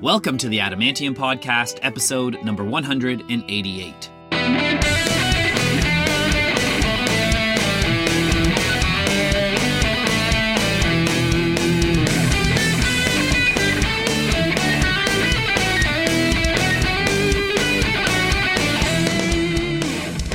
Welcome to the Adamantium Podcast, episode number 188.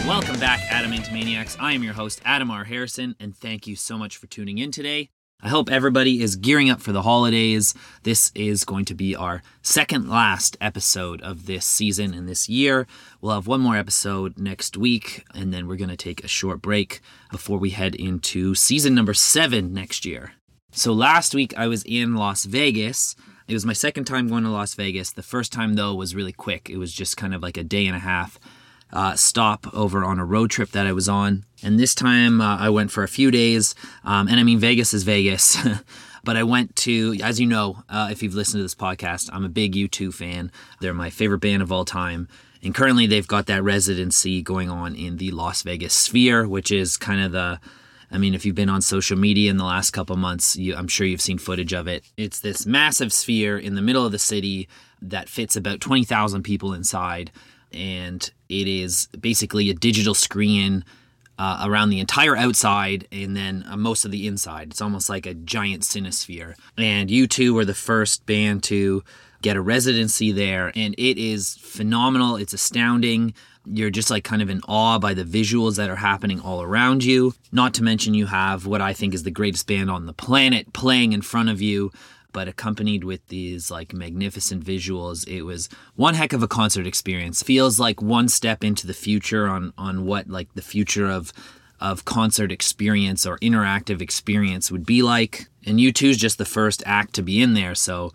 Welcome back, Adamantomaniacs. I am your host, Adam R. Harrison, and thank you so much for tuning in today. I hope everybody is gearing up for the holidays. This is going to be our second last episode of this season and this year. We'll have one more episode next week, and then we're going to take a short break before we head into season number seven next year. So last week I was in Las Vegas. It was my second time going to Las Vegas. The first time, though, was really quick. It was just kind of like a day and a half uh, stop over on a road trip that I was on. And this time uh, I went for a few days. Um, and I mean, Vegas is Vegas. but I went to, as you know, uh, if you've listened to this podcast, I'm a big U2 fan. They're my favorite band of all time. And currently they've got that residency going on in the Las Vegas Sphere, which is kind of the. I mean, if you've been on social media in the last couple months, you, I'm sure you've seen footage of it. It's this massive sphere in the middle of the city that fits about 20,000 people inside and it is basically a digital screen uh, around the entire outside and then uh, most of the inside. It's almost like a giant cinesphere. And U2 were the first band to get a residency there, and it is phenomenal. It's astounding. You're just like kind of in awe by the visuals that are happening all around you. Not to mention, you have what I think is the greatest band on the planet playing in front of you but accompanied with these like magnificent visuals it was one heck of a concert experience. Feels like one step into the future on on what like the future of of concert experience or interactive experience would be like. And u2 is just the first act to be in there so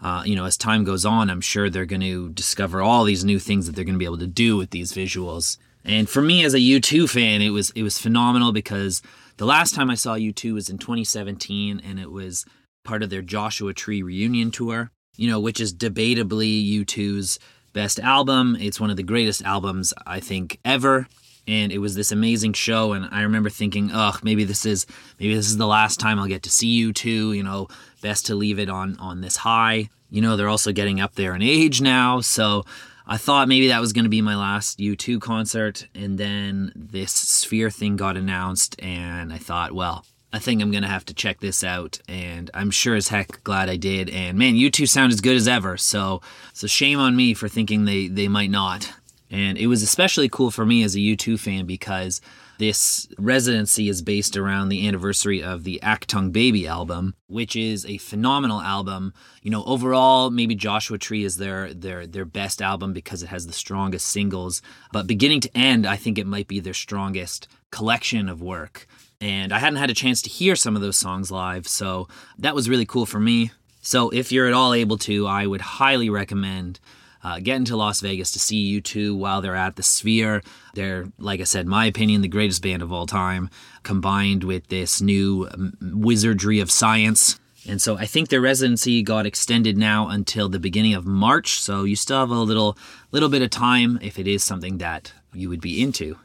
uh, you know as time goes on i'm sure they're going to discover all these new things that they're going to be able to do with these visuals. And for me as a u2 fan it was it was phenomenal because the last time i saw u2 was in 2017 and it was part of their Joshua Tree reunion tour, you know, which is debatably U2's best album. It's one of the greatest albums I think ever. And it was this amazing show, and I remember thinking, "Ugh, maybe this is maybe this is the last time I'll get to see U2." You know, best to leave it on on this high. You know, they're also getting up there in age now, so I thought maybe that was going to be my last U2 concert, and then this Sphere thing got announced, and I thought, well, I think I'm gonna have to check this out, and I'm sure as heck glad I did. And man, U2 sound as good as ever. So, so shame on me for thinking they they might not. And it was especially cool for me as a U2 fan because this residency is based around the anniversary of the Achtung Baby album, which is a phenomenal album. You know, overall, maybe Joshua Tree is their their their best album because it has the strongest singles. But beginning to end, I think it might be their strongest collection of work and I hadn't had a chance to hear some of those songs live, so that was really cool for me. So if you're at all able to, I would highly recommend uh, getting to Las Vegas to see U2 while they're at the Sphere. They're, like I said, my opinion, the greatest band of all time, combined with this new wizardry of science. And so I think their residency got extended now until the beginning of March. So you still have a little little bit of time if it is something that you would be into.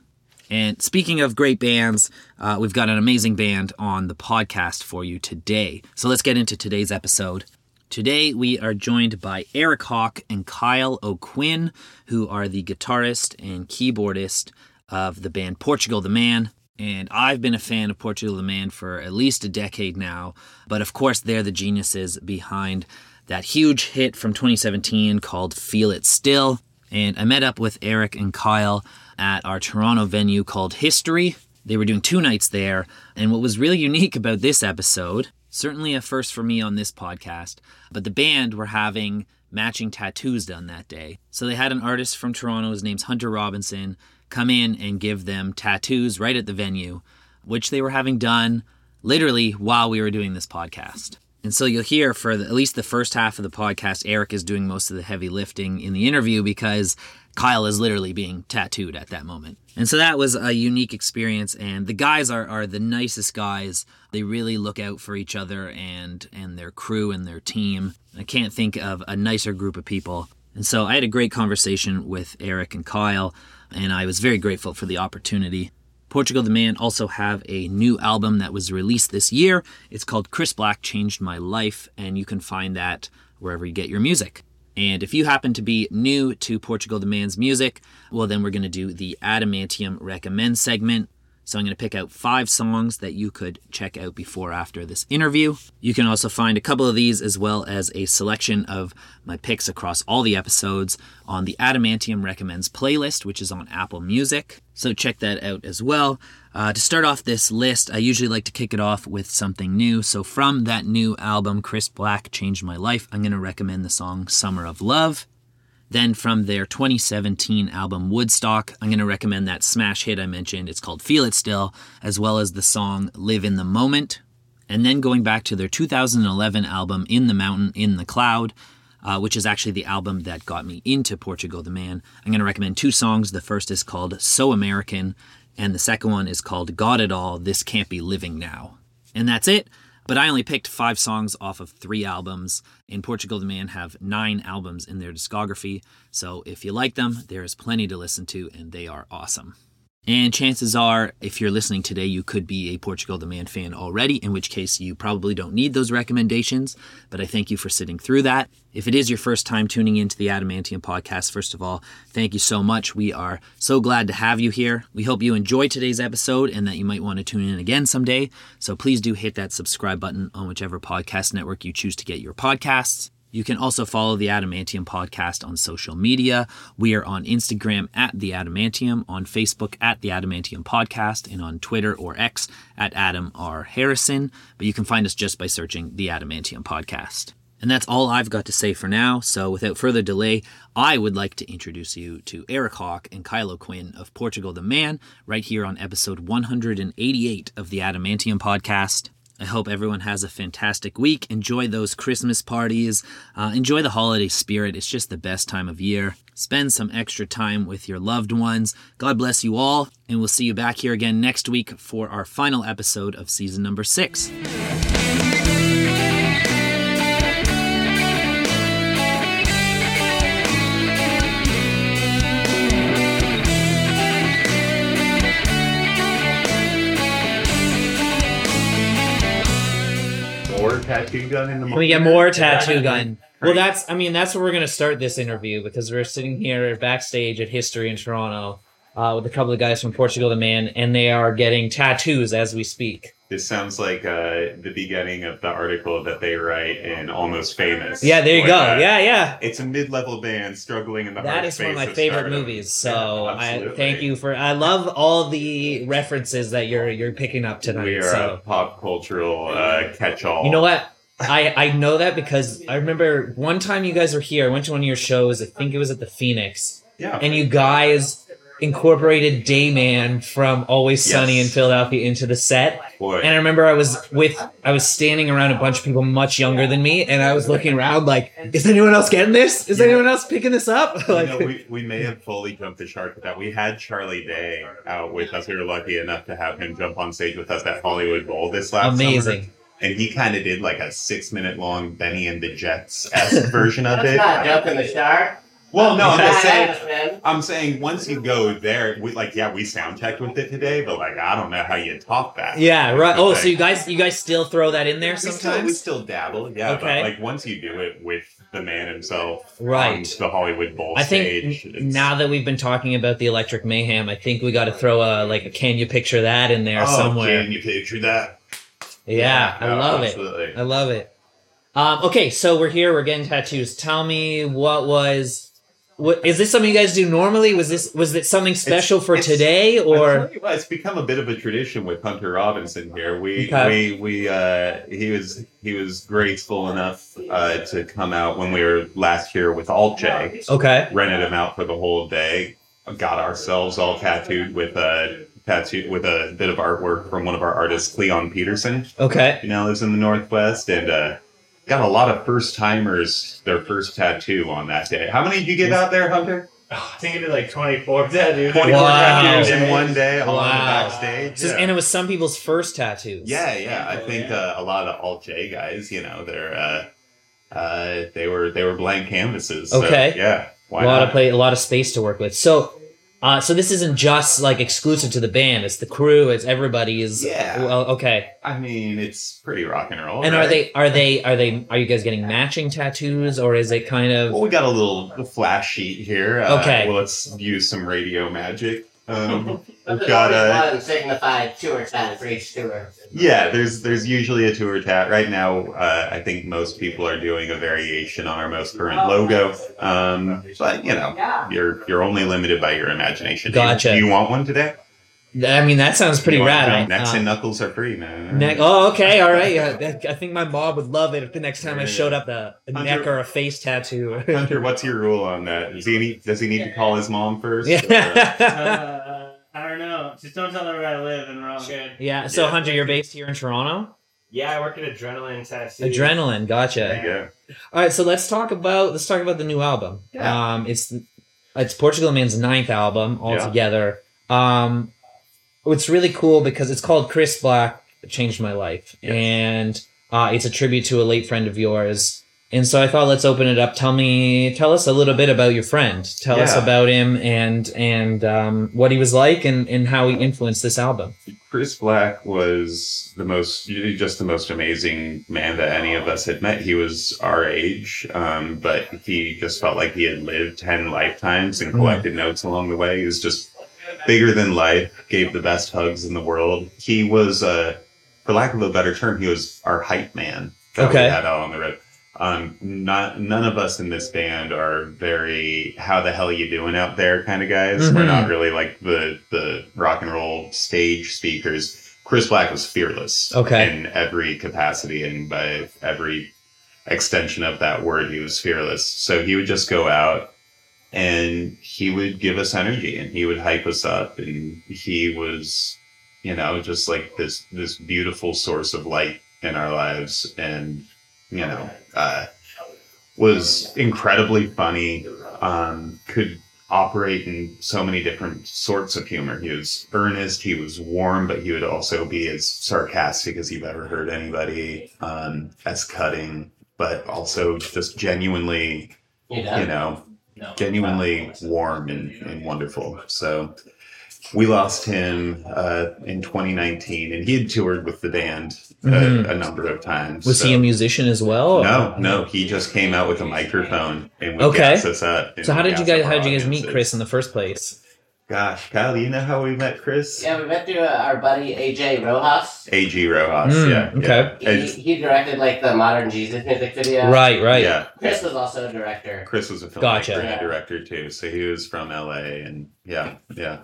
And speaking of great bands, uh, we've got an amazing band on the podcast for you today. So let's get into today's episode. Today we are joined by Eric Howk and Kyle O'Quin, who are the guitarist and keyboardist of the band Portugal the Man. And I've been a fan of Portugal the Man for at least a decade now. But of course, they're the geniuses behind that huge hit from 2017 called Feel It Still. And I met up with Eric and Kyle at our Toronto venue called History. They were doing two nights there. And what was really unique about this episode, certainly a first for me on this podcast, but the band were having matching tattoos done that day. So they had an artist from Toronto, his name's Hunter Robinson, come in and give them tattoos right at the venue, which they were having done literally while we were doing this podcast. And so you'll hear for the, at least the first half of the podcast, Eric is doing most of the heavy lifting in the interview because Kyle is literally being tattooed at that moment. And so that was a unique experience. And the guys are, are the nicest guys. They really look out for each other and, and their crew and their team. I can't think of a nicer group of people. And so I had a great conversation with Eric and Kyle, and I was very grateful for the opportunity. Portugal the Man also have a new album that was released this year. It's called Chris Black Changed My Life, and you can find that wherever you get your music. And if you happen to be new to Portugal the Man's music, well, then we're going to do the Adamantium Recommend segment. So I'm going to pick out five songs that you could check out before after this interview. You can also find a couple of these as well as a selection of my picks across all the episodes on the Adamantium Recommends playlist, which is on Apple Music. So check that out as well. Uh, to start off this list, I usually like to kick it off with something new. So from that new album, Chris Black Changed My Life, I'm going to recommend the song Summer of Love. Then from their 2017 album Woodstock, I'm going to recommend that smash hit I mentioned. It's called Feel It Still, as well as the song Live in the Moment. And then going back to their 2011 album In the Mountain, In the Cloud, uh, which is actually the album that got me into Portugal the Man. I'm going to recommend two songs. The first is called So American, and the second one is called Got It All This Can't Be Living Now. And that's it. But I only picked five songs off of three albums. In Portugal, the Man have nine albums in their discography. So if you like them, there is plenty to listen to, and they are awesome. And chances are, if you're listening today, you could be a Portugal the Man fan already, in which case you probably don't need those recommendations. But I thank you for sitting through that. If it is your first time tuning into the Adamantium podcast, first of all, thank you so much. We are so glad to have you here. We hope you enjoy today's episode and that you might want to tune in again someday. So please do hit that subscribe button on whichever podcast network you choose to get your podcasts. You can also follow the Adamantium podcast on social media. We are on Instagram at the Adamantium, on Facebook at the Adamantium podcast, and on Twitter or X at Adam R. Harrison. But you can find us just by searching the Adamantium podcast. And that's all I've got to say for now. So without further delay, I would like to introduce you to Eric Howk and Kyle O'Quin of Portugal the Man, right here on episode 188 of the Adamantium podcast. I hope everyone has a fantastic week. Enjoy those Christmas parties. Uh, enjoy the holiday spirit. It's just the best time of year. Spend some extra time with your loved ones. God bless you all, and we'll see you back here again next week for our final episode of season number six. Tattoo gun in the Can we get more tattoo gun? Well, that's, I mean, that's where we're going to start this interview because we're sitting here backstage at History in Toronto uh, with a couple of guys from Portugal the Man, and they are getting tattoos as we speak. This sounds like uh, the beginning of the article that they write in Almost Famous. Yeah, there you go. uh, Yeah, yeah. It's a mid-level band struggling in the That is one of my favorite stardom. movies. So Yeah, I thank you for. I love all the references that you're you're picking up tonight. We are so a pop cultural uh, catch-all. You know what? I, I know that because I remember one time you guys were here. I went to one of your shows. I think it was at the Phoenix, Yeah. and you guys incorporated Dayman from Always Sunny Yes. in Philadelphia into the set. Boy. And I remember I was with I was standing around a bunch of people much younger than me, and I was looking around like, is anyone else getting this? Is Yeah. anyone else picking this up? You know, we, we may have fully jumped the shark with that. We had Charlie Day out with us. We were lucky enough to have him jump on stage with us at Hollywood Bowl this last summer. amazing. And he kind of did like a six minute long Benny and the Jets esque version of it. not jumping the shark. Well, no, I'm just saying. I'm saying once you go there, we like yeah, we sound checked with it today, but like I don't know how you top that. Yeah, right. That's Oh, thing. so you guys you guys still throw that in there we still, we still dabble, yeah. Okay. But like once you do it with the man himself, Right. on the Hollywood Bowl I stage, think it's- now that we've been talking about the Electric Mayhem, I think we got to throw a like a can you picture that in there oh, somewhere. Can you picture that? Yeah, I No, love absolutely. it. I love it. Um, okay, so we're here. We're getting tattoos. Tell me what was. What, is this something you guys do normally? Was this was it something special for it's- today or what, it's become a bit of a tradition with Hunter Robinson here. We Okay. we we uh he was he was graceful enough uh to come out when we were last year with Alt J. okay? rented him out for the whole day. Got ourselves all tattooed with a tattoo with a bit of artwork from one of our artists, Cleon Peterson, Okay. who now lives in the Northwest, and uh, got a lot of first timers their first tattoo on that day. How many did you get out there, Hunter? Oh, I think I did like 24 tattoos. 24 Wow. tattoos in one day, all on the Wow. backstage. So, yeah. And it was some people's first tattoos. yeah, yeah. I think uh, a lot of Alt J guys, you know, they're uh, uh, they were they were blank canvases. so, Okay. yeah. Why a lot not? of play, a lot of space to work with. So, Uh, so this isn't just like exclusive to the band; it's the crew, it's everybody's. Yeah. Well, okay. I mean, it's pretty rock and roll. And are they are they are they are you guys getting matching tattoos or is it kind of Well, we got a little flash sheet here. Uh, Okay. Well, let's use some radio magic. Um, There's we've got always a one signified tour tat for each tour. yeah. There's there's usually a tour tat right now. Uh, I think most people are doing a variation on our most current logo. Um, but you know, you're you're only limited by your imagination. Do you- Gotcha. Do you, want one today? I mean that sounds pretty rad. one? I- Necks uh, and knuckles are free, man. Neck. Oh, okay, all right. Yeah, I think my mom would love it if the next time I showed up a, a Hunter- neck or a face tattoo. Hunter, what's your rule on that? Does he need, does he need to call his mom first? or- yeah. Just don't tell them where I live and we're all yeah. So Yeah. Hunter, you're based here in Toronto. Yeah, I work at Adrenaline Tattoo. Adrenaline. Gotcha. There you go. All right, so let's talk about let's talk about the new album. Yeah. Um, it's it's Portugal Man's ninth album altogether. Yeah. Um, it's really cool because it's called Chris Black changed my life, Yes. and uh, it's a tribute to a late friend of yours. And so I thought let's open it up. Tell me, tell us a little bit about your friend. Tell us about him and and um, what he was like and and how he influenced this album. Chris Black was the most, just the most amazing man that any of us had met. He was our age, um, but he just felt like he had lived 10 lifetimes and Mhm. collected notes along the way. He was just bigger than life, gave the best hugs in the world. He was, uh, for lack of a better term, he was our hype man that Okay. we had out on the road. Um, not none of us in this band are very how the hell are you doing out there kind of guys. We're Mhm. not really like the the rock and roll stage speakers. Chris Black was fearless Okay. in every capacity and by every extension of that word he was fearless. So he would just go out and he would give us energy and he would hype us up and he was you know just like this this beautiful source of light in our lives and you know uh was incredibly funny um could operate in so many different sorts of humor he was earnest he was warm but he would also be as sarcastic as you've ever heard anybody um as cutting but also just genuinely You know? you know No. genuinely warm and, and wonderful. So we lost him uh, in 2019, and he had toured with the band uh, Mhm. a number of times. Was so- he a musician as well? No, no, he just came out with a microphone and would Okay. gas us up. So how did you guys how did you guys meet. Chris in the first place? Gosh, Kyle, do you know how we met Chris? Yeah, we met through uh, our buddy AG Rojas. AG Rojas, Mm, yeah. okay. yeah. He, he directed like the Modern Jesus music video. Right, right. yeah. Chris was also a director. Chris was a filmmaker Gotcha. and a director too, so he was from LA, and yeah, yeah.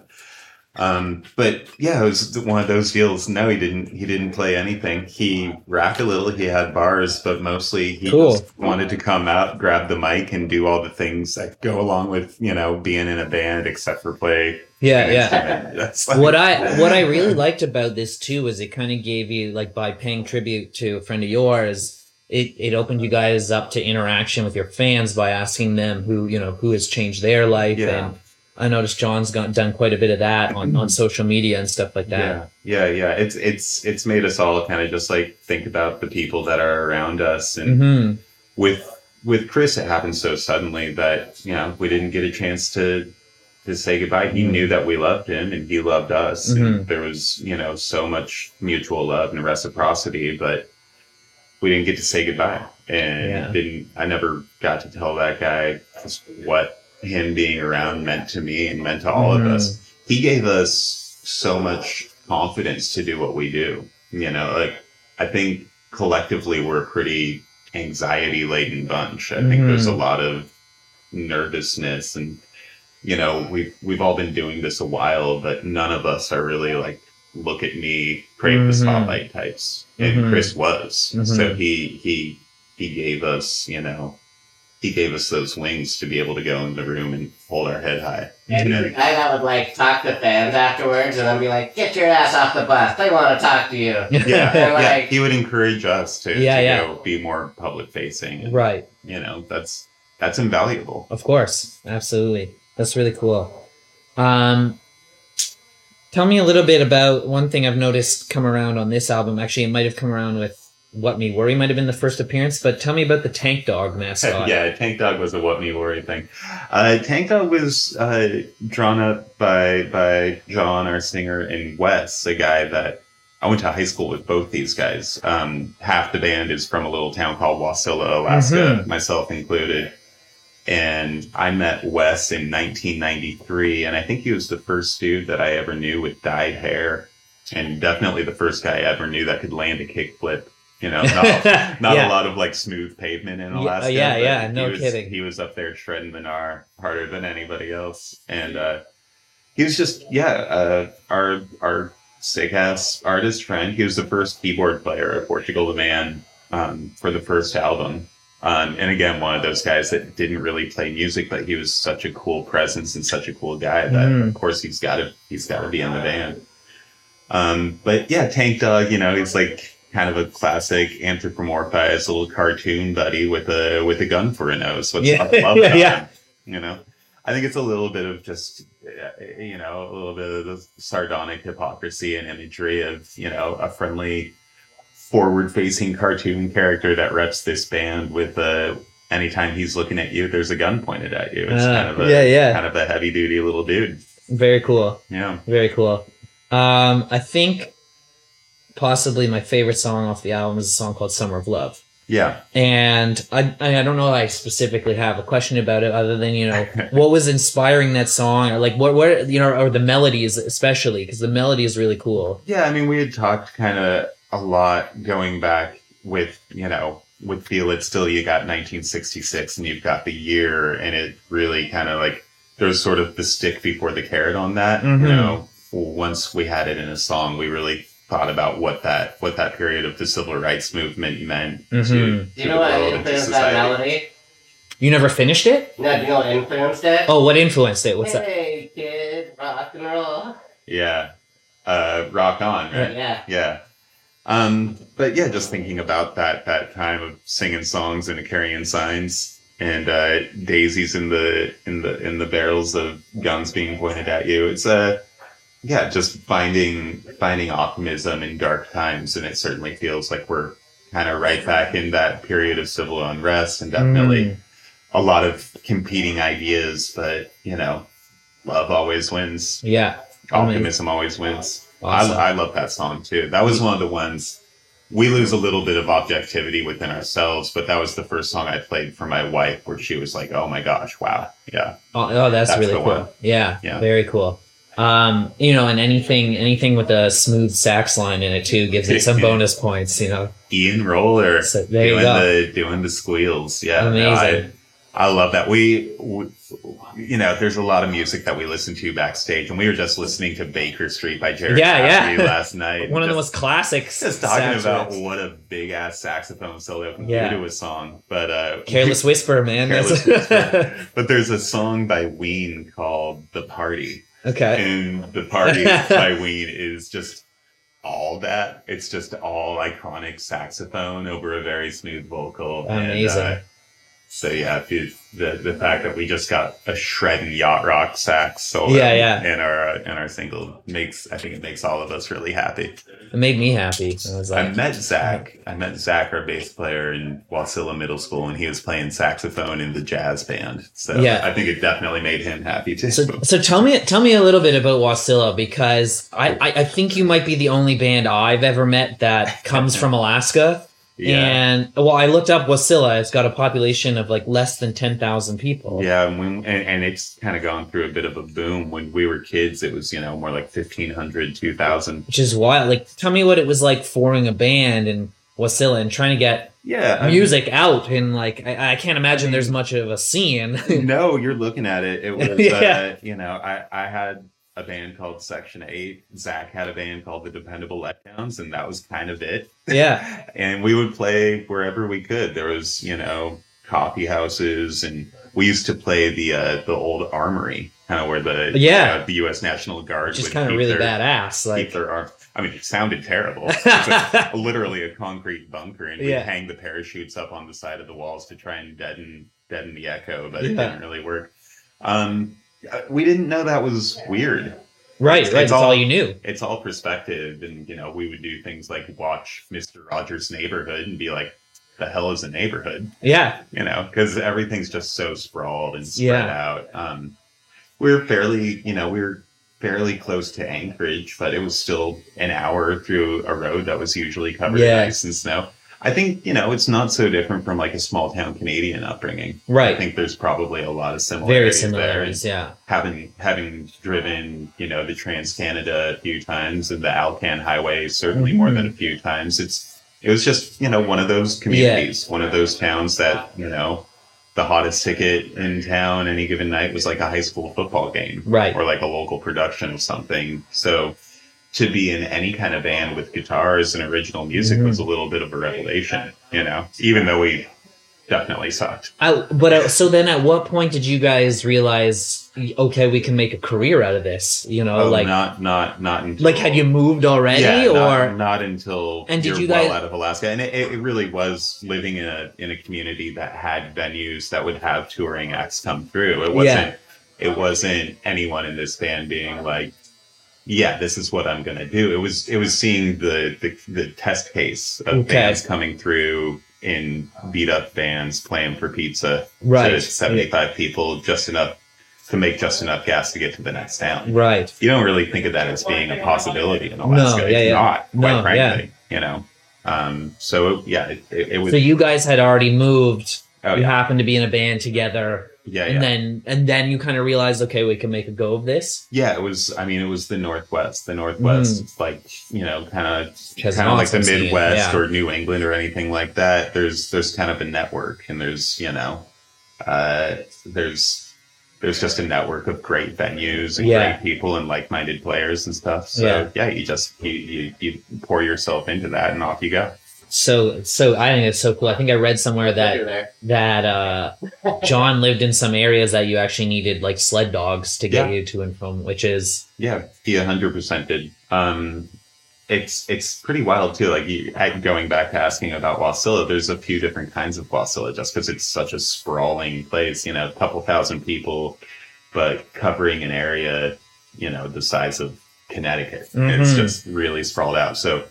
Um, but yeah, it was one of those deals. No, he didn't. He didn't play anything. He rapped a little. He had bars, but mostly he Cool. just wanted to come out, grab the mic, and do all the things that go along with you know being in a band, except for play. Yeah, yeah. That's like- what I what I really liked about this too was it kind of gave you like by paying tribute to a friend of yours, it it opened you guys up to interaction with your fans by asking them who you know who has changed their life Yeah. and I noticed John's got done quite a bit of that on, on social media and stuff like that. Yeah, yeah, yeah. It's it's it's made us all kind of just like think about the people that are around us and. hmm with with Chris, it happened so suddenly that you know we didn't get a chance to to say goodbye. He Mhm. knew that we loved him, and he loved us. Mhm. And there was you know so much mutual love and reciprocity, but we didn't get to say goodbye, and Yeah. didn't. I never got to tell that guy what him being around meant to me and meant to all of us. He gave us so much confidence to do what we do. You know, like I think collectively we're a pretty anxiety laden bunch. I think Mhm. there's a lot of nervousness and you know, we've we've all been doing this a while, but none of us are really like look at me, crave Mhm. the spotlight types. And Mhm. Chris was. So he he he gave us, you know, he gave us those wings to be able to go in the room and hold our head high. And And he's the guy that would like talk to fans afterwards and then be like, "Get your ass off the bus. They want to talk to you." yeah, yeah, he would encourage us to, Yeah, to yeah. go be more public facing. And, right. You know, that's that's invaluable. Of course, absolutely. That's really cool. Um, tell me a little bit about one thing I've noticed come around on this album. Actually, it might have come around with What Me Worry might have been the first appearance, but tell me about the Tank Dog mascot. yeah, Tank Dog was a what me worry thing. Uh, Tank Dog was uh, drawn up by by John, our singer, and Wes, a guy that I went to high school with both these guys. Um, half the band is from a little town called Wasilla, Alaska, Mhm. myself included. And I met Wes in 1993, and I think he was the first dude that I ever knew with dyed hair, and definitely the first guy I ever knew that could land a kickflip. You know, not, not Yeah. a lot of like smooth pavement in Alaska. yeah, yeah, he no was- kidding. He was up there shredding the gnar harder than anybody else, and uh, he was just yeah, uh, our our sick ass artist friend. He was the first keyboard player of Portugal the Man um, for the first album. Um, and again, one of those guys that didn't really play music, but he was such a cool presence and such a cool guy that, Mm. of course, he's got to he's got to be in the band. Um, but yeah, Tank Dog, you know, he's like kind of a classic anthropomorphized little cartoon buddy with a with a gun for a nose. What's Yeah. love Yeah, yeah. You know, I think it's a little bit of just uh, you know a little bit of the sardonic hypocrisy and imagery of you know a friendly forward facing cartoon character that reps this band with a anytime he's looking at you there's a gun pointed at you it's Ah, kind of a yeah, yeah. kind of a heavy duty little dude Very cool. yeah Very cool. Um, I think possibly my favorite song off the album is a song called Summer of Love. yeah And I, I don't know I specifically have a question about it other than, you know, what was inspiring that song or like what, what, you know, or the melodies especially, because the melody is really cool. Yeah, I mean, we had talked kind of a lot going back with, you know, with Feel It Still, you got 1966 and you've got the year, and it really kind of like, there's sort of the stick before the carrot on that. Mhm. You know, once we had it in a song, we really thought about what that what that period of the civil rights movement meant to, Mhm. Do to you know what the world and influenced that society. melody? You never finished it? No, do you know what influenced it? Oh, what influenced it? What's that? hey, kid, rock and roll. Yeah, uh, rock on, right? Yeah. Yeah. Um, but yeah, just thinking about that that time of singing songs and carrying signs and uh, daisies in the in the in the barrels of guns being pointed at you. It's uh, yeah, just finding finding optimism in dark times, and it certainly feels like we're kind of right back in that period of civil unrest, and definitely Mm. a lot of competing ideas. But you know, love always wins. Yeah. Optimism always wins. Awesome. I, I love that song too. That was one of the ones we lose a little bit of objectivity within ourselves, but that was the first song I played for my wife where she was like, "Oh my gosh, wow, yeah, Oh, oh that's, That's really cool. one. Yeah, Yeah. very cool. Um, you know, and anything, anything with a smooth sax line in it too gives it some bonus points. You know, Ian Roller So doing the doing the squeals, yeah, Amazing. I, I love that. We, we, you know, there's a lot of music that we listen to backstage, and we were just listening to Baker Street by Jared Yeah, yeah. Last night. one of the most classics. just talking about riffs. what a big ass saxophone solo can Yeah. do to a song. But uh Careless Whisper, man. Careless Whisper. but there's a song by Ween called The Party. Okay. And The Party by Ween is just all that. It's just all iconic saxophone over a very smooth vocal. And, Amazing. uh, so yeah, the the fact that we just got a shredding yacht rock sax solo Yeah, yeah. in our in our single makes I think it makes all of us really happy. It made me happy. I was I met Zach. I met Zach, our bass player in Wasilla Middle School, and he was playing saxophone in the jazz band. So Yeah. I think it definitely made him happy too. so, so tell me, tell me a little bit about Wasilla because I, I, I think you might be the only band I've ever met that comes from Alaska. Yeah, And well, I looked up Wasilla. It's got a population of like less than ten thousand people. yeah, and, when, and, and it's kind of gone through a bit of a boom. When we were kids, it was you know more like 1500, 2000. which is wild. Like, tell me what it was like forming a band in Wasilla and trying to get Yeah, I mean, music out. And like, I, I can't imagine there's much of a scene. no, you're looking at it. It was, Yeah. uh, you know, I, I had a band called Section 8. Zach had a band called The Dependable Letdowns, and that was kind of it. yeah, and we would play wherever we could. There was, you know, coffee houses, and we used to play the uh, the old armory, kind of where the Yeah. uh, the U.S. National Guard would kind of really their, badass. Like, their arm. I mean, it sounded terrible. Literally a concrete bunker, and we'd Yeah. hang the parachutes up on the side of the walls to try and deaden deaden the echo, but it didn't really work. Um, uh, we didn't know that was weird. Right, It's- right. it's That's all, all- you knew. It's all perspective, and you know, we would do things like watch Mister Rogers' Neighborhood and be like, "The hell is a neighborhood?" Yeah. You know, because everything's just so sprawled and spread Yeah. out. Um, we're fairly, you know, we were fairly close to Anchorage, but it was still an hour through a road that was usually covered Yeah. in ice and snow. I think you know it's not so different from like a small town Canadian upbringing. Right. I think there's probably a lot of Very similarities there. similarities. Yeah. Having having driven, you know, the Trans Canada a few times and the Alcan Highway certainly more Mhm. than a few times, it's it was just you know one of those communities, one of those towns that you know the hottest ticket in town any given night was like a high school football game Right. or like a local production of something. So to be in any kind of band with guitars and original music Mhm. was a little bit of a revelation, you know, even though we definitely sucked. I, but uh, so then, at what point did you guys realize, okay, we can make a career out of this? You know, Oh, like, not not not until like had you moved already, yeah, or not, not until And did you're well out of Alaska, and it, it really was living in a in a community that had venues that would have touring acts come through. It wasn't Yeah. it wasn't anyone in this band being like, yeah, this is what I'm gonna do. It was it was seeing the the, the test case of Okay. bands coming through in beat up bands playing for pizza to right, 75 people, just enough to make just enough gas to get to the next town right? you don't really think of that as being a possibility in Alaska. No, yeah, it's yeah. not, quite No, frankly. You know, um, so yeah, it, it, it was. So you guys had already moved. oh you yeah, happened to be in a band together, yeah, and yeah. then and then you kind of realize, okay, we can make a go of this. yeah, it was. I mean, it was the Northwest. The Northwest, Mm. it's like you know, kind of kind of like the scene, Midwest yeah. or New England or anything like that. There's there's kind of a network, and there's you know, uh, there's there's just a network of great venues and Yeah. great people and like-minded players and stuff. So Yeah. yeah, you just you, you you pour yourself into that, and off you go. So so I think it's so cool. I think I read somewhere that that uh, John lived in some areas that you actually needed like sled dogs to get Yeah. you to and from, which is Yeah, he a hundred percent did. Um, it's it's pretty wild too. Like you, going back to asking about Wasilla, there's a few different kinds of Wasilla just because it's such a sprawling place. You know, a couple thousand people, but covering an area, you know, the size of Connecticut. It's Mhm. just really sprawled out. So,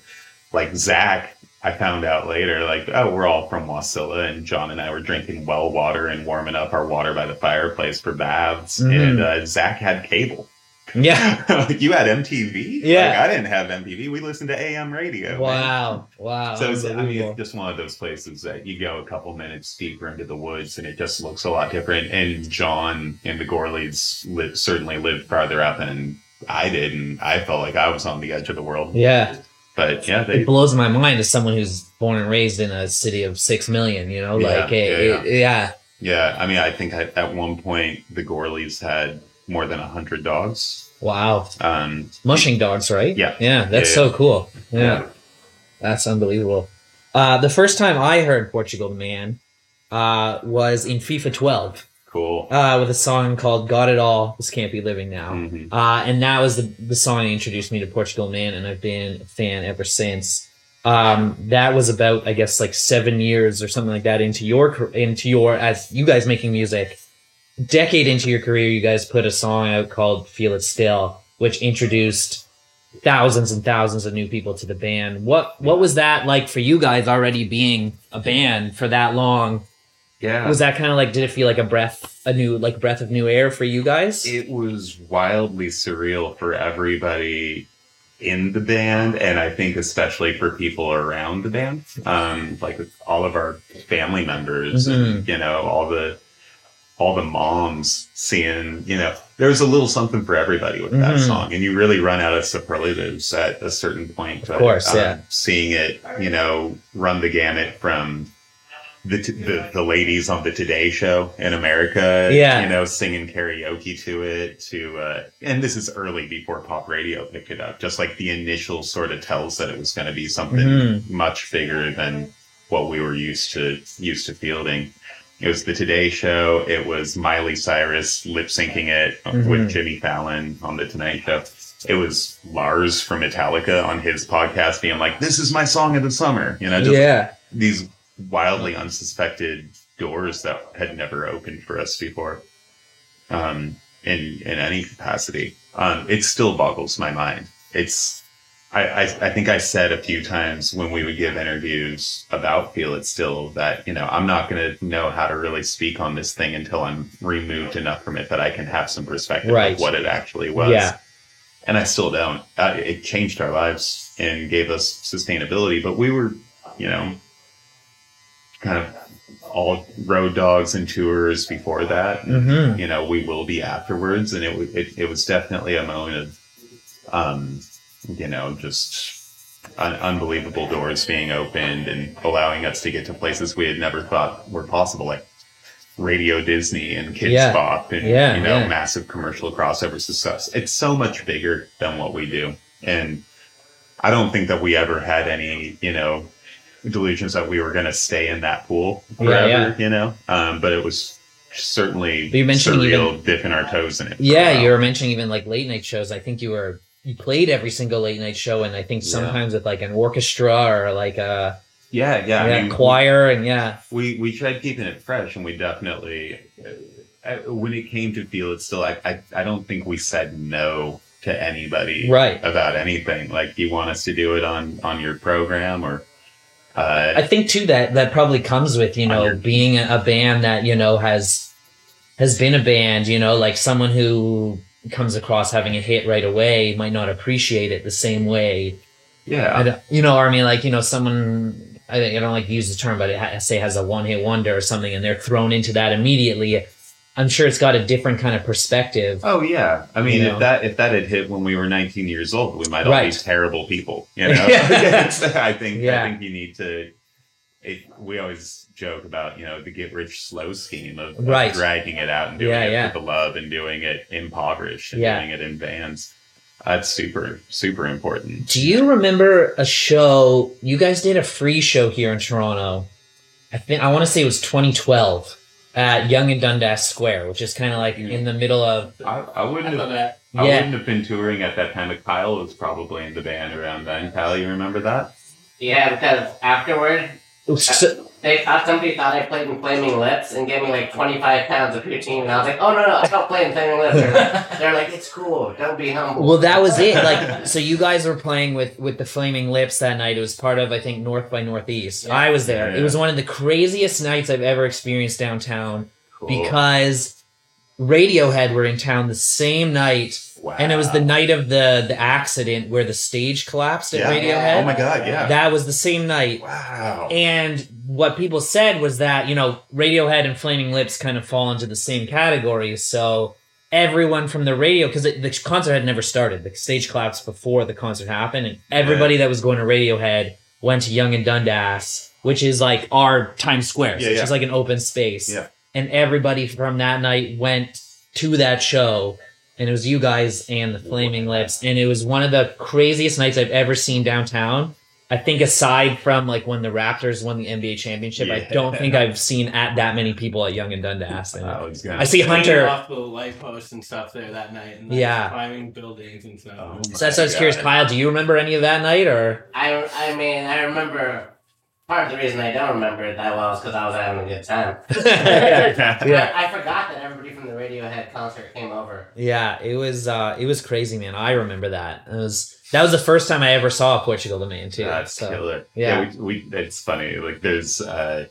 like Zach. I found out later, like, oh, we're all from Wasilla, and John and I were drinking well water and warming up our water by the fireplace for baths. Mhm. And uh, Zach had cable. yeah. you had MTV? Yeah. Like, I didn't have MTV. We listened to AM radio. man. Wow, wow. So it's, I mean, it's just one of those places that you go a couple minutes deeper into the woods and it just looks a lot different. And John and the Gourleys li- certainly lived farther out than I did. And I felt like I was on the edge of the world. yeah, But yeah, they, it blows my mind as someone who's born and raised in a city of six million. You know, Yeah, like yeah, it- yeah, yeah, I mean, I think at, at one point the Gourleys had more than a hundred dogs. wow, Um, mushing dogs, right? Yeah. yeah, that's Yeah, so cool. Yeah. yeah. That's unbelievable. Uh, the first time I heard Portugal Man uh, was in FIFA 12 cool. uh, with a song called "Got It All." This can't be living now, Mhm. uh, and that was the the song that introduced me to Portugal Man, and I've been a fan ever since. Um, that was about, I guess, like seven years or something like that into your into your as you guys making music. Decade into your career, you guys put a song out called "Feel It Still," which introduced thousands and thousands of new people to the band. What what was that like for you guys already being a band for that long? Yeah. Was that kind of like did it feel like a breath a new like breath of new air for you guys? it was wildly surreal for everybody in the band and i think especially for people around the band um like all of our family members and you know all the all the moms seeing you know there was a little something for everybody with that Mhm. song and you really run out of superlatives at a certain point Of course, yeah. seeing it you know run the gamut from the, t- the the ladies on the Today Show in America, Yeah. you know, singing karaoke to it. To uh, and this is early before pop radio picked it up. Just like the initial sort of tells that it was going to be something Mhm. much bigger than what we were used to used to fielding. It was the Today Show. It was Miley Cyrus lip syncing it Mhm. with Jimmy Fallon on the Tonight Show. It was Lars from Metallica on his podcast being like, "This is my song of the summer," you know, just yeah. these wildly unsuspected doors that had never opened for us before. Um, in in any capacity. Um, it still boggles my mind. It's I, I, I think I said a few times when we would give interviews about Feel It Still that, you know, I'm not going to know how to really speak on this thing until I'm removed enough from it that I can have some perspective Right. of what it actually was. Yeah. And I still don't. Uh, it changed our lives and gave us sustainability, but we were, you know, kind of all road dogs and tours before that. Mm-hmm. You know, we will be afterwards. And it, it, it was definitely a moment of, um, you know, just un- unbelievable doors being opened and allowing us to get to places we had never thought were possible, like Radio Disney and Kidz Yeah. Bop and, Yeah, you know, yeah. massive commercial crossovers and stuff. It's so much bigger than what we do. And I don't think that we ever had any, you know, delusions that we were going to stay in that pool forever, yeah. you know? Um, but it was certainly But you mentioned surreal dipping our toes in it. Yeah, you were mentioning even like late night shows. I think you were you played every single late night show, and I think Yeah. sometimes with like an orchestra or like a Yeah, yeah. yeah, I mean, choir, and yeah, we we tried keeping it fresh, and we definitely, uh, when it came to feel it still, I, I I don't think we said no to anybody right. about anything. Like, you want us to do it on on your program or. Uh, I think too that that probably comes with you know being a, band that you know has has been a band. You know, like someone who comes across having a hit right away might not appreciate it the same way. yeah, you know, or I mean, like you know, someone I, I don't like to use the term, but it ha- say has a one hit wonder or something, and they're thrown into that immediately. I'm sure it's got a different kind of perspective. Oh yeah, I mean, You know? if that if that had hit when we were 19 years old, we might all Right. be terrible people. You know, I think Yeah. I think you need to. It, we always joke about you know the get rich slow scheme of, of Right. dragging it out and doing Yeah, it yeah. with the love and doing it impoverished and Yeah. doing it in bands. That's super super important. Do you remember a show you guys did a free show here in Toronto? I think I want to say it was 2012 at Yonge and Dundas Square, which is kind of like in the middle of I, I I wouldn't thought have. that. I Yeah. wouldn't have been touring at that time. But Kyle was probably in the band around then. Kyle, you remember that? Yeah, because afterward, so, they thought somebody thought I played in Flaming Lips and gave me like 25 pounds of poutine. And I was like, oh no, no, I don't play in Flaming Lips. They're like, they're like, it's cool. Don't be humble. well, that was it. Like, so you guys were playing with with the Flaming Lips that night. It was part of I think North by Northeast. Yeah. I was there. Yeah. It was one of the craziest nights I've ever experienced downtown Cool. because Radiohead were in town the same night. wow. And it was the night of the the accident where the stage collapsed at Yeah. Radiohead. Oh my god! Yeah. That was the same night. wow. And what people said was that, you know, Radiohead and Flaming Lips kind of fall into the same category. So everyone from the radio, because the concert had never started, the stage collapsed before the concert happened. And everybody that was going to Radiohead went to Yonge and Dundas, which is like our Times Square. Yeah, it's yeah. just like an open space. Yeah. And everybody from that night went to that show. And it was you guys and the Flaming Lips. And it was one of the craziest nights I've ever seen downtown. I think aside from like when the Raptors won the NBA championship, I don't think I've seen at that many people at Yonge and Dundas. And I was I see Hunter. off the light posts and stuff there that night, and like, Yeah. climbing buildings and stuff. Oh So that's why I was curious, Kyle. Do you remember any of that night or? I, I mean, I remember part of the reason I don't remember it that well is because I was having a good time. Yeah. I, I forgot that everybody from the Radiohead concert came over. Yeah, it was uh it was crazy, man. I remember that. It was that was the first time I ever saw Portugal the Man too. That's so. killer. yeah. Yeah, we, we it's funny. Like there's uh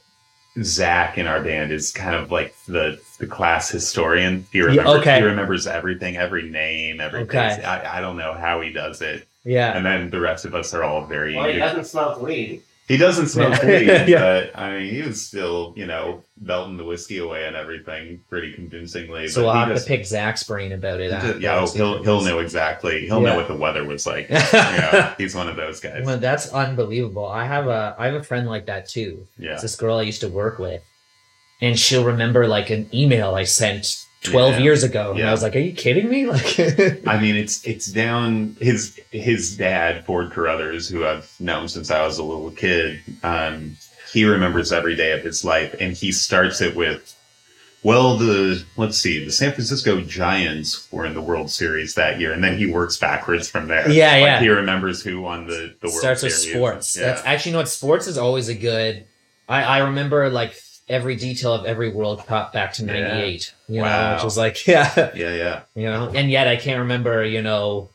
Zach in our band is kind of like the the class historian. He remembers okay. he remembers everything, every name, every Okay. I, I don't know how he does it. Yeah. And then the rest of us are all very Well, he doesn't smoke weed. He doesn't smoke Yeah. weed, Yeah. but I mean he was still, you know, belting the whiskey away and everything pretty convincingly. So we'll have just- to pick Zach's brain about it. just- yeah, oh, he'll he'll know exactly. He'll Yeah. know what the weather was like. yeah, he's one of those guys. Well, that's unbelievable. I have a I have a friend like that too. Yeah. It's this girl I used to work with, and she'll remember like an email I sent twelve Yeah. years ago, and Yeah. I was like, "Are you kidding me?" Like, I mean, it's it's down his his dad Ford Carothers, who I've known since I was a little kid. Um, he remembers every day of his life, and he starts it with, "Well, the let's see, the San Francisco Giants were in the World Series that year," and then he works backwards from there. Yeah, Like, yeah. He remembers who won the the World starts with Series. sports. Yeah. That's actually you know what sports is always a good. I I remember like every detail of every World Cup back to Yeah. '98. You know, Wow. which was like, yeah, Yeah, yeah. you know, and yet I can't remember, you know,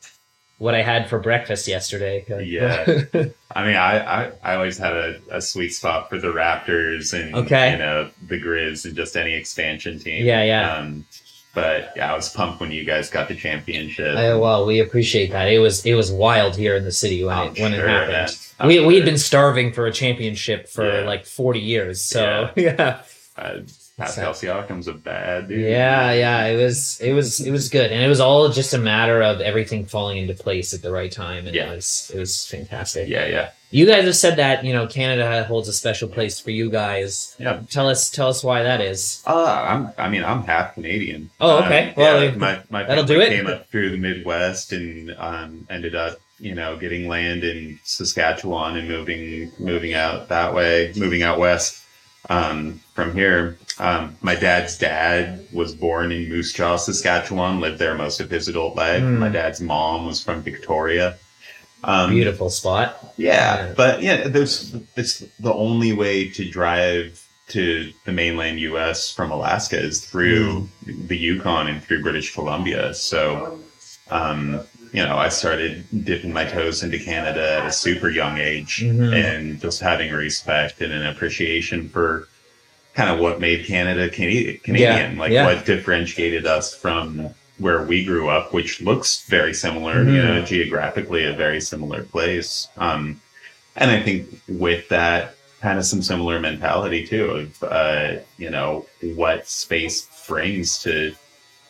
what I had for breakfast yesterday. Yeah. I mean, I, I, I always had a, a sweet spot for the Raptors and Okay. you know the Grizz and just any expansion team. Yeah, yeah. Um, but yeah, I was pumped when you guys got the championship. Uh, well, we appreciate that. It was it was wild here in the city when I'm it when sure, it happened. I'm We we had been starving for a championship for Yeah. like forty years. So yeah. Uh, Pascal Siakam's a bad dude. Yeah, yeah, it was it was it was good, and it was all just a matter of everything falling into place at the right time, and Yeah. it was it was fantastic. Yeah, yeah, You guys have said that you know Canada holds a special place for you guys. yeah. Tell us tell us why that is. Uh, I'm. I mean, I'm half Canadian. Oh, okay. Um, Well, yeah, my my that'll family do it. came up through the Midwest and um, ended up, you know, getting land in Saskatchewan and moving moving out that way, moving out west um, from here. Um, my dad's dad was born in Moose Jaw, Saskatchewan. Lived there most of his adult life. Hmm. My dad's mom was from Victoria. Um, Beautiful spot. yeah, Yeah. but yeah, there's it's the only way to drive to the mainland U.S. from Alaska is through the Yukon and through British Columbia. So, um, you know, I started dipping my toes into Canada at a super young age, Mhm. and just having respect and an appreciation for kind of what made Canada Cana- Canadian, like yeah. what differentiated us from where we grew up, which looks very similar, you Mhm. know, geographically a very similar place. Um, and I think with that, kind of some similar mentality too of, uh, you know, what space brings to,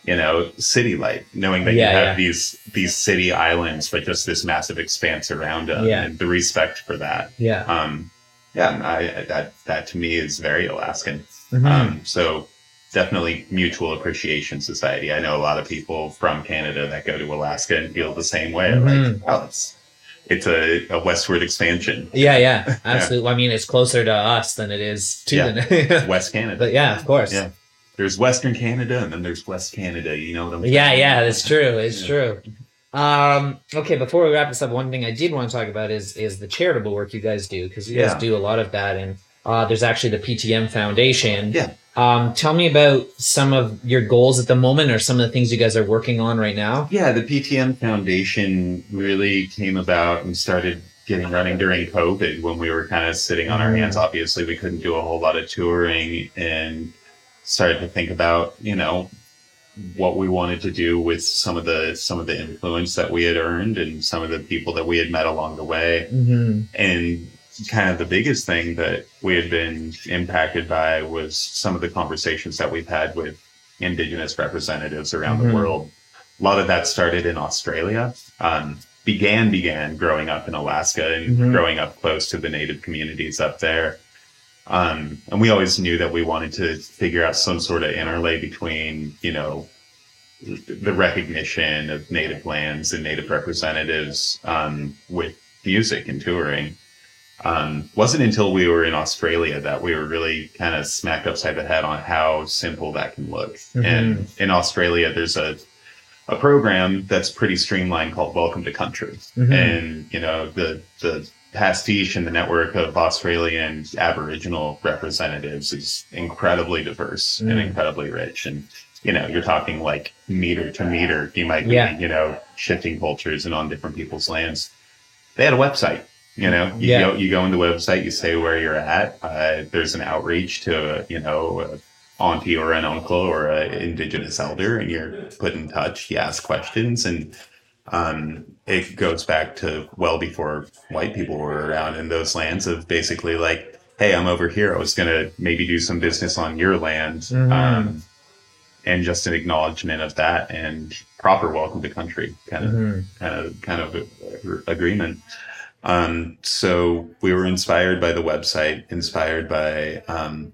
you know, city life, knowing that Yeah, you have yeah. these these city islands, but just this massive expanse around them, Yeah. and the respect for that. Yeah. Um, yeah, I, that that to me is very Alaskan. Mhm. Um, so definitely mutual appreciation society. I know a lot of people from Canada that go to Alaska and feel the same way. Like, Mhm. oh, it's it's a, a westward expansion. yeah, yeah, absolutely. I mean, it's closer to us than it is to Yeah. the. West Canada. but yeah, of course. Yeah. There's Western Canada and then there's West Canada. You know what I'm Yeah, yeah, that's true. It's Yeah. true. Um, okay, before we wrap this up, one thing I did want to talk about is is the charitable work you guys do because you Yeah. guys do a lot of that, and uh, there's actually the PTM Foundation. Yeah. Um, tell me about some of your goals at the moment, or some of the things you guys are working on right now. Yeah, the PTM Foundation really came about and started getting running during COVID when we were kind of sitting on our hands. Obviously, we couldn't do a whole lot of touring and started to think about, you know, what we wanted to do with some of the some of the influence that we had earned and some of the people that we had met along the way. Mm-hmm. And kind of the biggest thing that we had been impacted by was some of the conversations that we've had with indigenous representatives around Mhm. the world. A lot of that started in Australia. Um, began began growing up in Alaska and Mhm. growing up close to the native communities up there. Um, and we always knew that we wanted to figure out some sort of interlay between, you know, the recognition of native lands and native representatives um, with music and touring. Um, wasn't until we were in Australia that we were really kind of smacked upside the head on how simple that can look. Mhm. And in Australia, there's a a program that's pretty streamlined called Welcome to Country, Mhm. and you know the the pastiche and the network of Australian Aboriginal representatives is incredibly diverse and Mm. incredibly rich. And you know, you're talking like meter to meter. You might be, Yeah. you know, shifting cultures and on different people's lands. They had a website. You know, you Yeah. go you go on the website, you say where you're at. Uh, there's an outreach to you know. A, auntie or an uncle or an indigenous elder and you're put in touch you ask questions and um, it goes back to well before white people were around in those lands of basically like hey i'm over here i was going to maybe do some business on your land Mhm. um, and just an acknowledgement of that and proper welcome to country kind of Mhm. kind of kind of agreement. Um, so we were inspired by the website, inspired by um,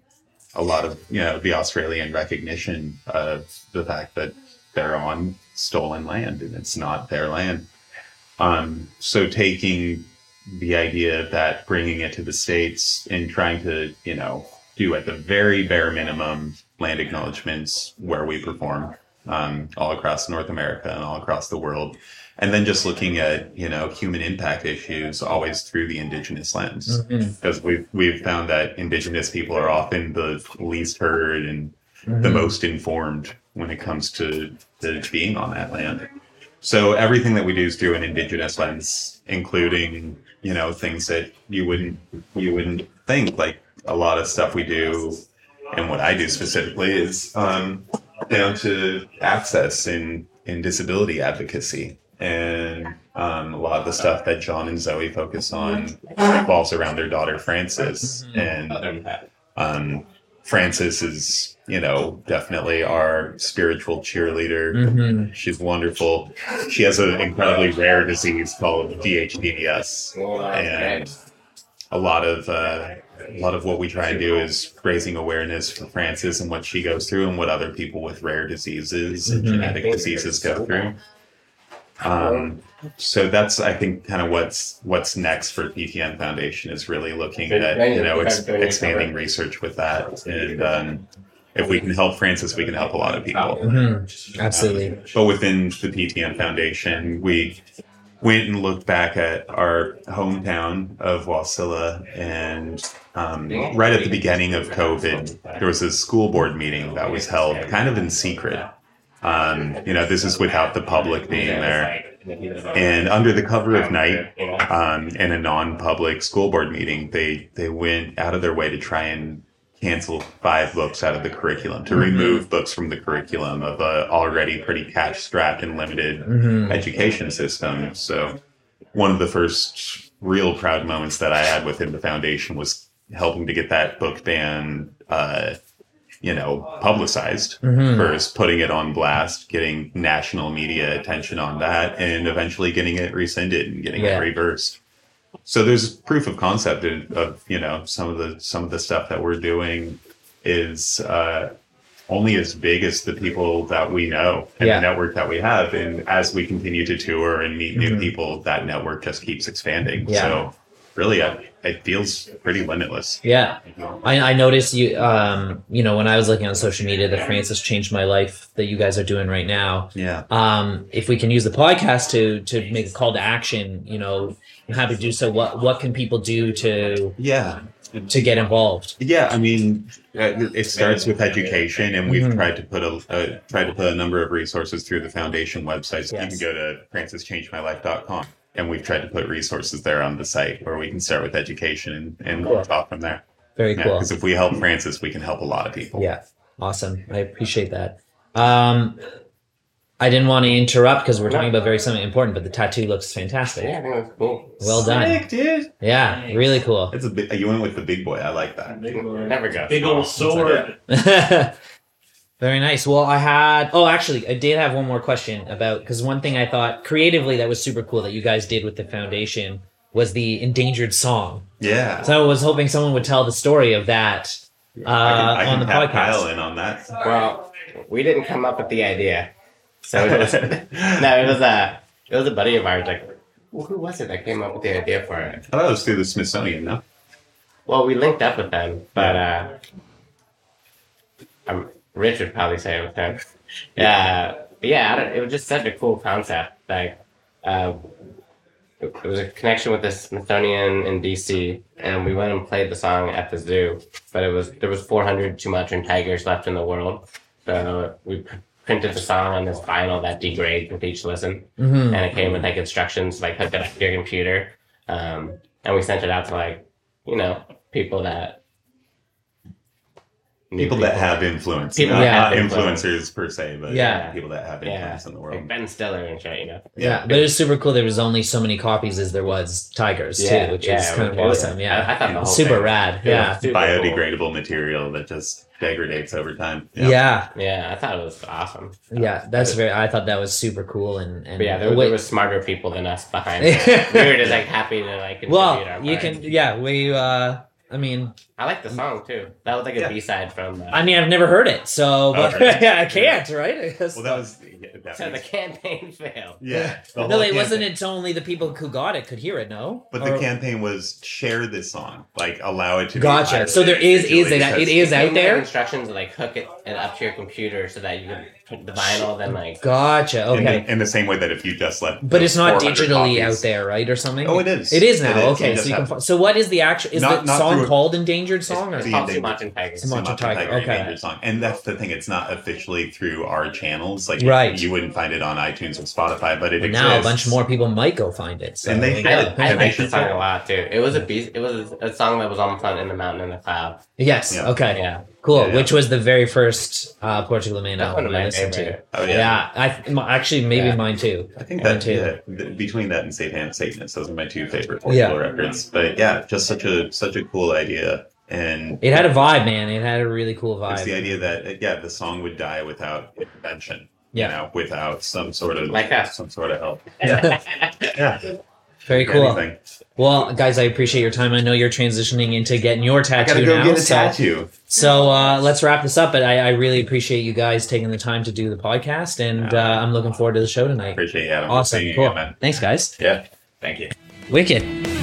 a lot of you know the Australian recognition of the fact that they're on stolen land and it's not their land. Um, so taking the idea that, bringing it to the states, and trying to you know do at the very bare minimum land acknowledgements where we perform um, all across North America and all across the world. And then just looking at, you know, human impact issues always through the indigenous lens. Because we've, we've found that indigenous people are often the least heard and the Mhm. most informed when it comes to, to being on that land. So everything that we do is through an indigenous lens, including, you know, things that you wouldn't you wouldn't think. Like a lot of stuff we do and what I do specifically is um, down to access in, in disability advocacy. And um, a lot of the stuff that John and Zoe focus on revolves around their daughter Frances. And um, Frances is, you know, definitely our spiritual cheerleader. Mhm. She's wonderful. She has an incredibly rare disease called DHDDS, and a lot of uh, a lot of what we try and do is raising awareness for Frances and what she goes through and what other people with rare diseases and Mhm. genetic diseases go through. Um, so that's I think kind of what's what's next for PTM Foundation is really looking at you know ex- expanding research with that and um, if we can help Frances, we can help a lot of people. Mhm. Absolutely. But within the PTM Foundation, we went and looked back at our hometown of Wasilla, and um, right at the beginning of COVID, there was a school board meeting that was held kind of in secret. Um, you know, this is without the public being there. And under the cover of night, um, in a non-public school board meeting, they they went out of their way to try and cancel five books out of the curriculum to Mhm. remove books from the curriculum of a already pretty cash-strapped and limited Mhm. education system. So one of the first real proud moments that I had within the foundation was helping to get that book ban, uh, you know, publicized Mhm. first, putting it on blast, getting national media attention on that, and eventually getting it rescinded and getting Yeah. it reversed. So there's proof of concept of, of you know some of the some of the stuff that we're doing is uh, only as big as the people that we know and Yeah. the network that we have. And as we continue to tour and meet new Mhm. people, that network just keeps expanding. Yeah. So really, uh, it feels pretty limitless. Yeah. I, I noticed you, um, you know, when I was looking on social media, that Frances changed my life that you guys are doing right now. Yeah. Um, if we can use the podcast to to make a call to action, you know, I'm happy to do so. What what can people do to Yeah. to get involved? Yeah, I mean, uh, it starts with education, and we've Mhm. tried to put a uh, tried to put a number of resources through the foundation website. So Yes. you can go to franceschangedmylife.com, and we've tried to put resources there on the site where we can start with education and, and Cool. talk from there. Very cool. Because if we help Frances, we can help a lot of people. Yeah, awesome. I appreciate that. Um, I didn't want to interrupt because we're talking about very something important, but the tattoo looks fantastic. Yeah, I think was cool. Well done. Dude. Yeah, really cool. It's a big, you went with the big boy. I like that. Big boy, Never go. Big old sword. Very nice. Well, I had. Oh, actually, I did have one more question about because one thing I thought creatively that was super cool that you guys did with the foundation was the endangered song. Yeah. So I was hoping someone would tell the story of that uh, I can, I on can the tap Kyle in on that. Well, we didn't come up with the idea. So it was, no, it was a it was a buddy of ours. Like, well, who was it that came up with the idea for it? I thought it was through the Smithsonian, no? Well, we linked up with them, but uh, um, Rich would probably say it was him. Yeah, but yeah, I don't, it was just such a cool concept. Like, uh, it, it was a connection with the Smithsonian in DC, and we went and played the song at the zoo. But it was there was 400 Sumatran tigers left in the world, so we pr- printed the song on this vinyl that degrades with each listen Mhm. and it came with like instructions like hook it up to your computer um, and we sent it out to like you know people that knew People that have influence. People not, that not have influence. influencers per se, but Yeah. people that have yeah influence in the world. like Ben Stiller and shit you know Yeah, but it was super cool. There was only so many copies as there was tigers Yeah, too, which yeah, is it kind of cool. awesome. I, I thought the whole super thing- rad. it Yeah, super cool. biodegradable material that just degrades over time. yeah, yeah I thought it was awesome yeah. That's very. I thought that was super cool and and yeah there, was- wait- there was smarter people than us behind it we were just like happy to like contribute well, our you part. can. Yeah, we. uh I mean, I like the song too. That was like a Yeah. B side from. Uh, I mean, I've never heard it, so but really? yeah, I can't, right? I guess- Well, that was yeah, that so the was- campaign failed. yeah. the no, whole it wasn't. campaign. It's only the people who got it could hear it. No, But the Or- campaign was share this song, like allow it to. be Gotcha. pirated So there is- is it- it They out made there? Instructions to, like hook it and up to your computer so that you can put the vinyl. Then like Gotcha. in, Okay, the, in the same way that if you just left, but it's not 400 digitally copies- out there, right, or something? Oh, it is. It is now. It is. Okay, You so just you can. have- fi- So what is the actual? Is Not- the not song through- called "Endangered Song"? Or? it's called endangered- Sumatran Tiger. Sumatran Tiger, okay. Endangered song, and that's the thing. It's not officially through our channels. Like, Right. You wouldn't find it on iTunes or Spotify, but it But exists. now a bunch more people might go find it. So, And they I, Yeah. I And they like the song a lot too. It was a beast. It was a song that was on front in the mountain in the cloud. yes. Yeah. Okay. Yeah, Cool. Yeah, yeah. Which was the very first uh, Portugal the Man album I my listened to. Oh Yeah, yeah. I m- actually maybe Yeah. mine too. I think that too. yeah, th- between that and Satan Satanist, those are my two favorite Portugal Yeah. records. But yeah, just such a such a cool idea, and It had a vibe, man. It had a really cool vibe. It's the idea that uh, yeah, the song would die without intervention. Yeah. You know, without some sort of Like us. some sort of help. Yeah. Yeah. Very cool. Anything. Well, guys, I appreciate your time. I know you're transitioning into getting your I tattoo gotta go now. get a so, tattoo. so uh, let's wrap this up. But I, I really appreciate you guys taking the time to do the podcast, and uh, I'm looking forward to the show tonight. Appreciate you having Awesome. Seeing you Cool. again, man. Thanks, guys. Yeah. Thank you. Wicked.